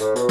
you.